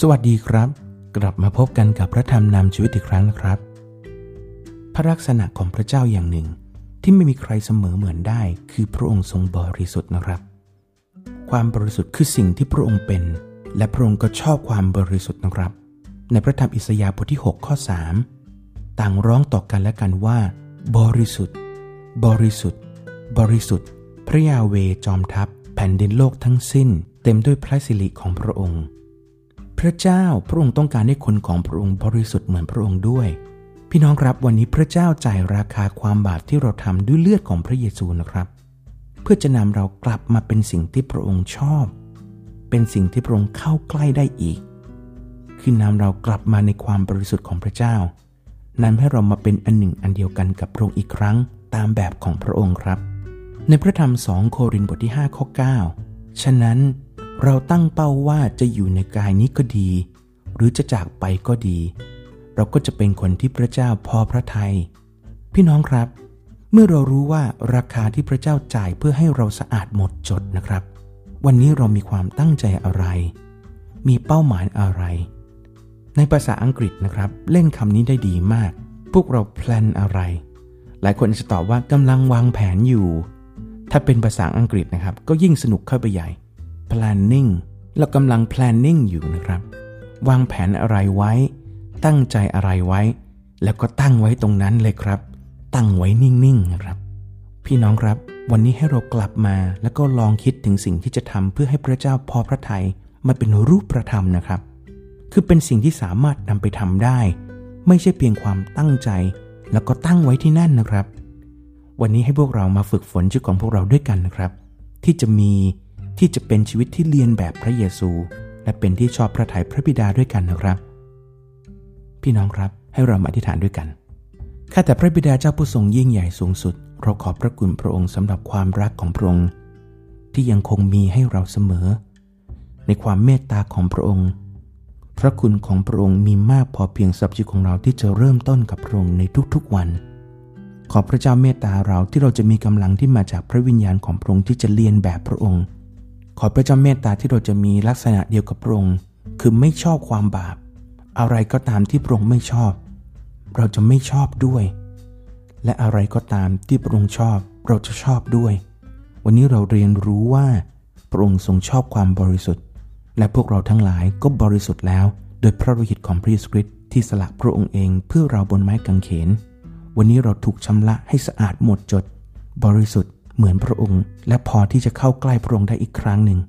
สวัสดีครับ กลับมาพบกันกับพระธรรมนำชีวิตอีกครั้งนะครับ พระลักษณะของพระเจ้าอย่างหนึ่งที่ไม่มีใครเสมอเหมือนได้ คือพระองค์ทรงบริสุทธิ์นะครับ ความบริสุทธิ์คือสิ่งที่พระองค์เป็น และพระองค์ก็ชอบความบริสุทธิ์นะครับ ในพระธรรมอิสยาห์บทที่ 6 ข้อ 3 ต่างร้องต่อกันและกันว่า บริสุทธิ์ บริสุทธิ์ บริสุทธิ์ พระยาเวจอมทัพ แผ่นดินโลกทั้งสิ้น เต็มด้วยพระสิริของพระองค์ พระเจ้าพระองค์ต้องการให้คนของพระองค์บริสุทธิ์เหมือนพระองค์ด้วย พี่น้องครับวันนี้พระเจ้าจ่ายราคาความบาปที่เราทำด้วยเลือดของพระเยซูนะครับ เพื่อจะนำเรากลับมาเป็นสิ่งที่พระองค์ชอบ เป็นสิ่งที่พระองค์เข้าใกล้ได้อีก คือนำเรากลับมาในความบริสุทธิ์ของพระเจ้านำให้เรามาเป็นอันหนึ่งอันเดียวกันกับพระองค์อีกครั้งตามแบบของพระองค์ครับ ในพระธรรมสองโครินธ์บทที่ 5 ข้อ 9 ฉะนั้น เราตั้งเป้าว่าจะอยู่ในกายนี้ก็ดี หรือจะจากไปก็ดี เราก็จะเป็นคนที่พระเจ้าพอพระทยัยพี่น้องครับ เมื่อเรารู้ว่าราคาที่พระเจ้าจ่ายเพื่อให้เราสะอาดหมดจดนะครับ วันนี้เรามีความตั้งใจอะไร มีเป้าหมายอะไร ในภาษาอังกฤษนะครับ เล่นคำนี้ได้ดีมาก พวกเราแพลนอะไร หลายคนจะตอบว่ากำลังวางแผนอยู่ ถ้าเป็นภาษาอังกฤษนะครับ ก็ยิ่งสนุกเข้าไปใหญ่ planning เรากำลัง planning อยู่นะครับ วางแผนอะไรไว้ ตั้งใจอะไรไว้ แล้วก็ตั้งไว้ตรงนั้นเลยครับ ตั้งไว้นิ่งๆนะครับ พี่น้องครับ วันนี้ให้เรากลับมาแล้วก็ลองคิดถึงสิ่งที่จะทำเพื่อให้พระเจ้าพอพระทัยมาเป็นรูปประธรรมนะครับ คือเป็นสิ่งที่สามารถนำไปทำได้ ไม่ใช่เพียงความตั้งใจ แล้วก็ตั้งไว้ที่นั่นนะครับ วันนี้ให้พวกเรามาฝึกฝนชีวิตของพวกเราด้วยกันนะครับ ที่จะมี ที่จะเป็นชีวิตที่เรียนแบบพระเยซู และเป็นที่ชอบพระทัยพระบิดาด้วยกันนะครับ พี่น้องครับให้เรามาอธิษฐานด้วยกันข้าแต่พระบิดาเจ้าผู้ทรงยิ่งใหญ่สูงสุด เราขอบพระคุณพระองค์สำหรับความรักของพระองค์ ที่ยังคงมีให้เราเสมอ ในความเมตตาของพระองค์ พระคุณของพระองค์มีมากพอเพียงสับชีวิตของเราที่จะเริ่มต้นกับพระองค์ในทุกๆวัน ขอพระเจ้าเมตตาเราที่เราจะมีกำลังที่มาจากพระวิญญาณของพระองค์ที่จะเรียนแบบพระองค์ ขอพระเจ้าเมตตาที่เราจะมีลักษณะเดียวกับพระองค์ คือไม่ชอบความบาป อะไรก็ตามที่พระองค์ไม่ชอบ เราจะไม่ชอบด้วย และอะไรก็ตามที่พระองค์ชอบ เราจะชอบด้วย วันนี้เราเรียนรู้ว่าพระองค์ทรงชอบความบริสุทธิ์ และพวกเราทั้งหลายก็บริสุทธิ์แล้ว โดยพระโลหิตของพระเยซูคริสต์ที่สละพระองค์เองเพื่อเราบนไม้กางเขน วันนี้เราถูกชำระให้สะอาดหมดจด บริสุทธิ์ เหมือนพระองค์ และพอที่จะเข้าใกล้พระองค์ได้อีกครั้งหนึ่ง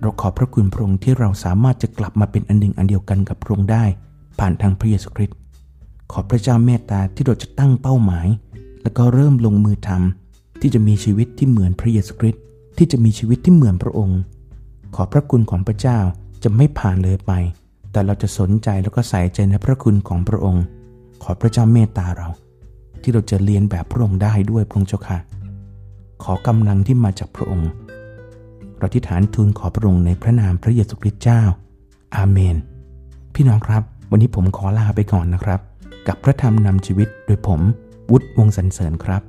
เราขอบพระคุณพระองค์ที่เราสามารถจะกลับมาเป็นอันหนึ่งอันเดียวกันกับพระองค์ได้ ผ่านทางพระเยซูคริสต์ขอพระเจ้าเมตตาที่เราจะตั้งเป้าหมาย แล้วก็เริ่มลงมือทำที่จะมีชีวิตที่เหมือนพระเยซูคริสต์ที่จะมีชีวิตที่เหมือนพระองค์ ขอพระคุณของพระเจ้าจะไม่ผ่านเลยไป แต่เราจะสนใจแล้วก็ใส่ใจในพระคุณของพระองค์ ขอพระเจ้าเมตตาเรา ที่เราจะเรียนแบบพระองค์ได้ด้วยพระองค์เจ้าค่ะ ขอกำลังที่มาจากพระองค์ เราทิฐานทูลขอพระองค์ในพระนามพระเยซูคริสต์เจ้า อาเมน พี่น้องครับ วันนี้ผมขอลาไปก่อนนะครับ กับพระธรรมนำชีวิตโดยผมวุฒิวงสันเสริญครับ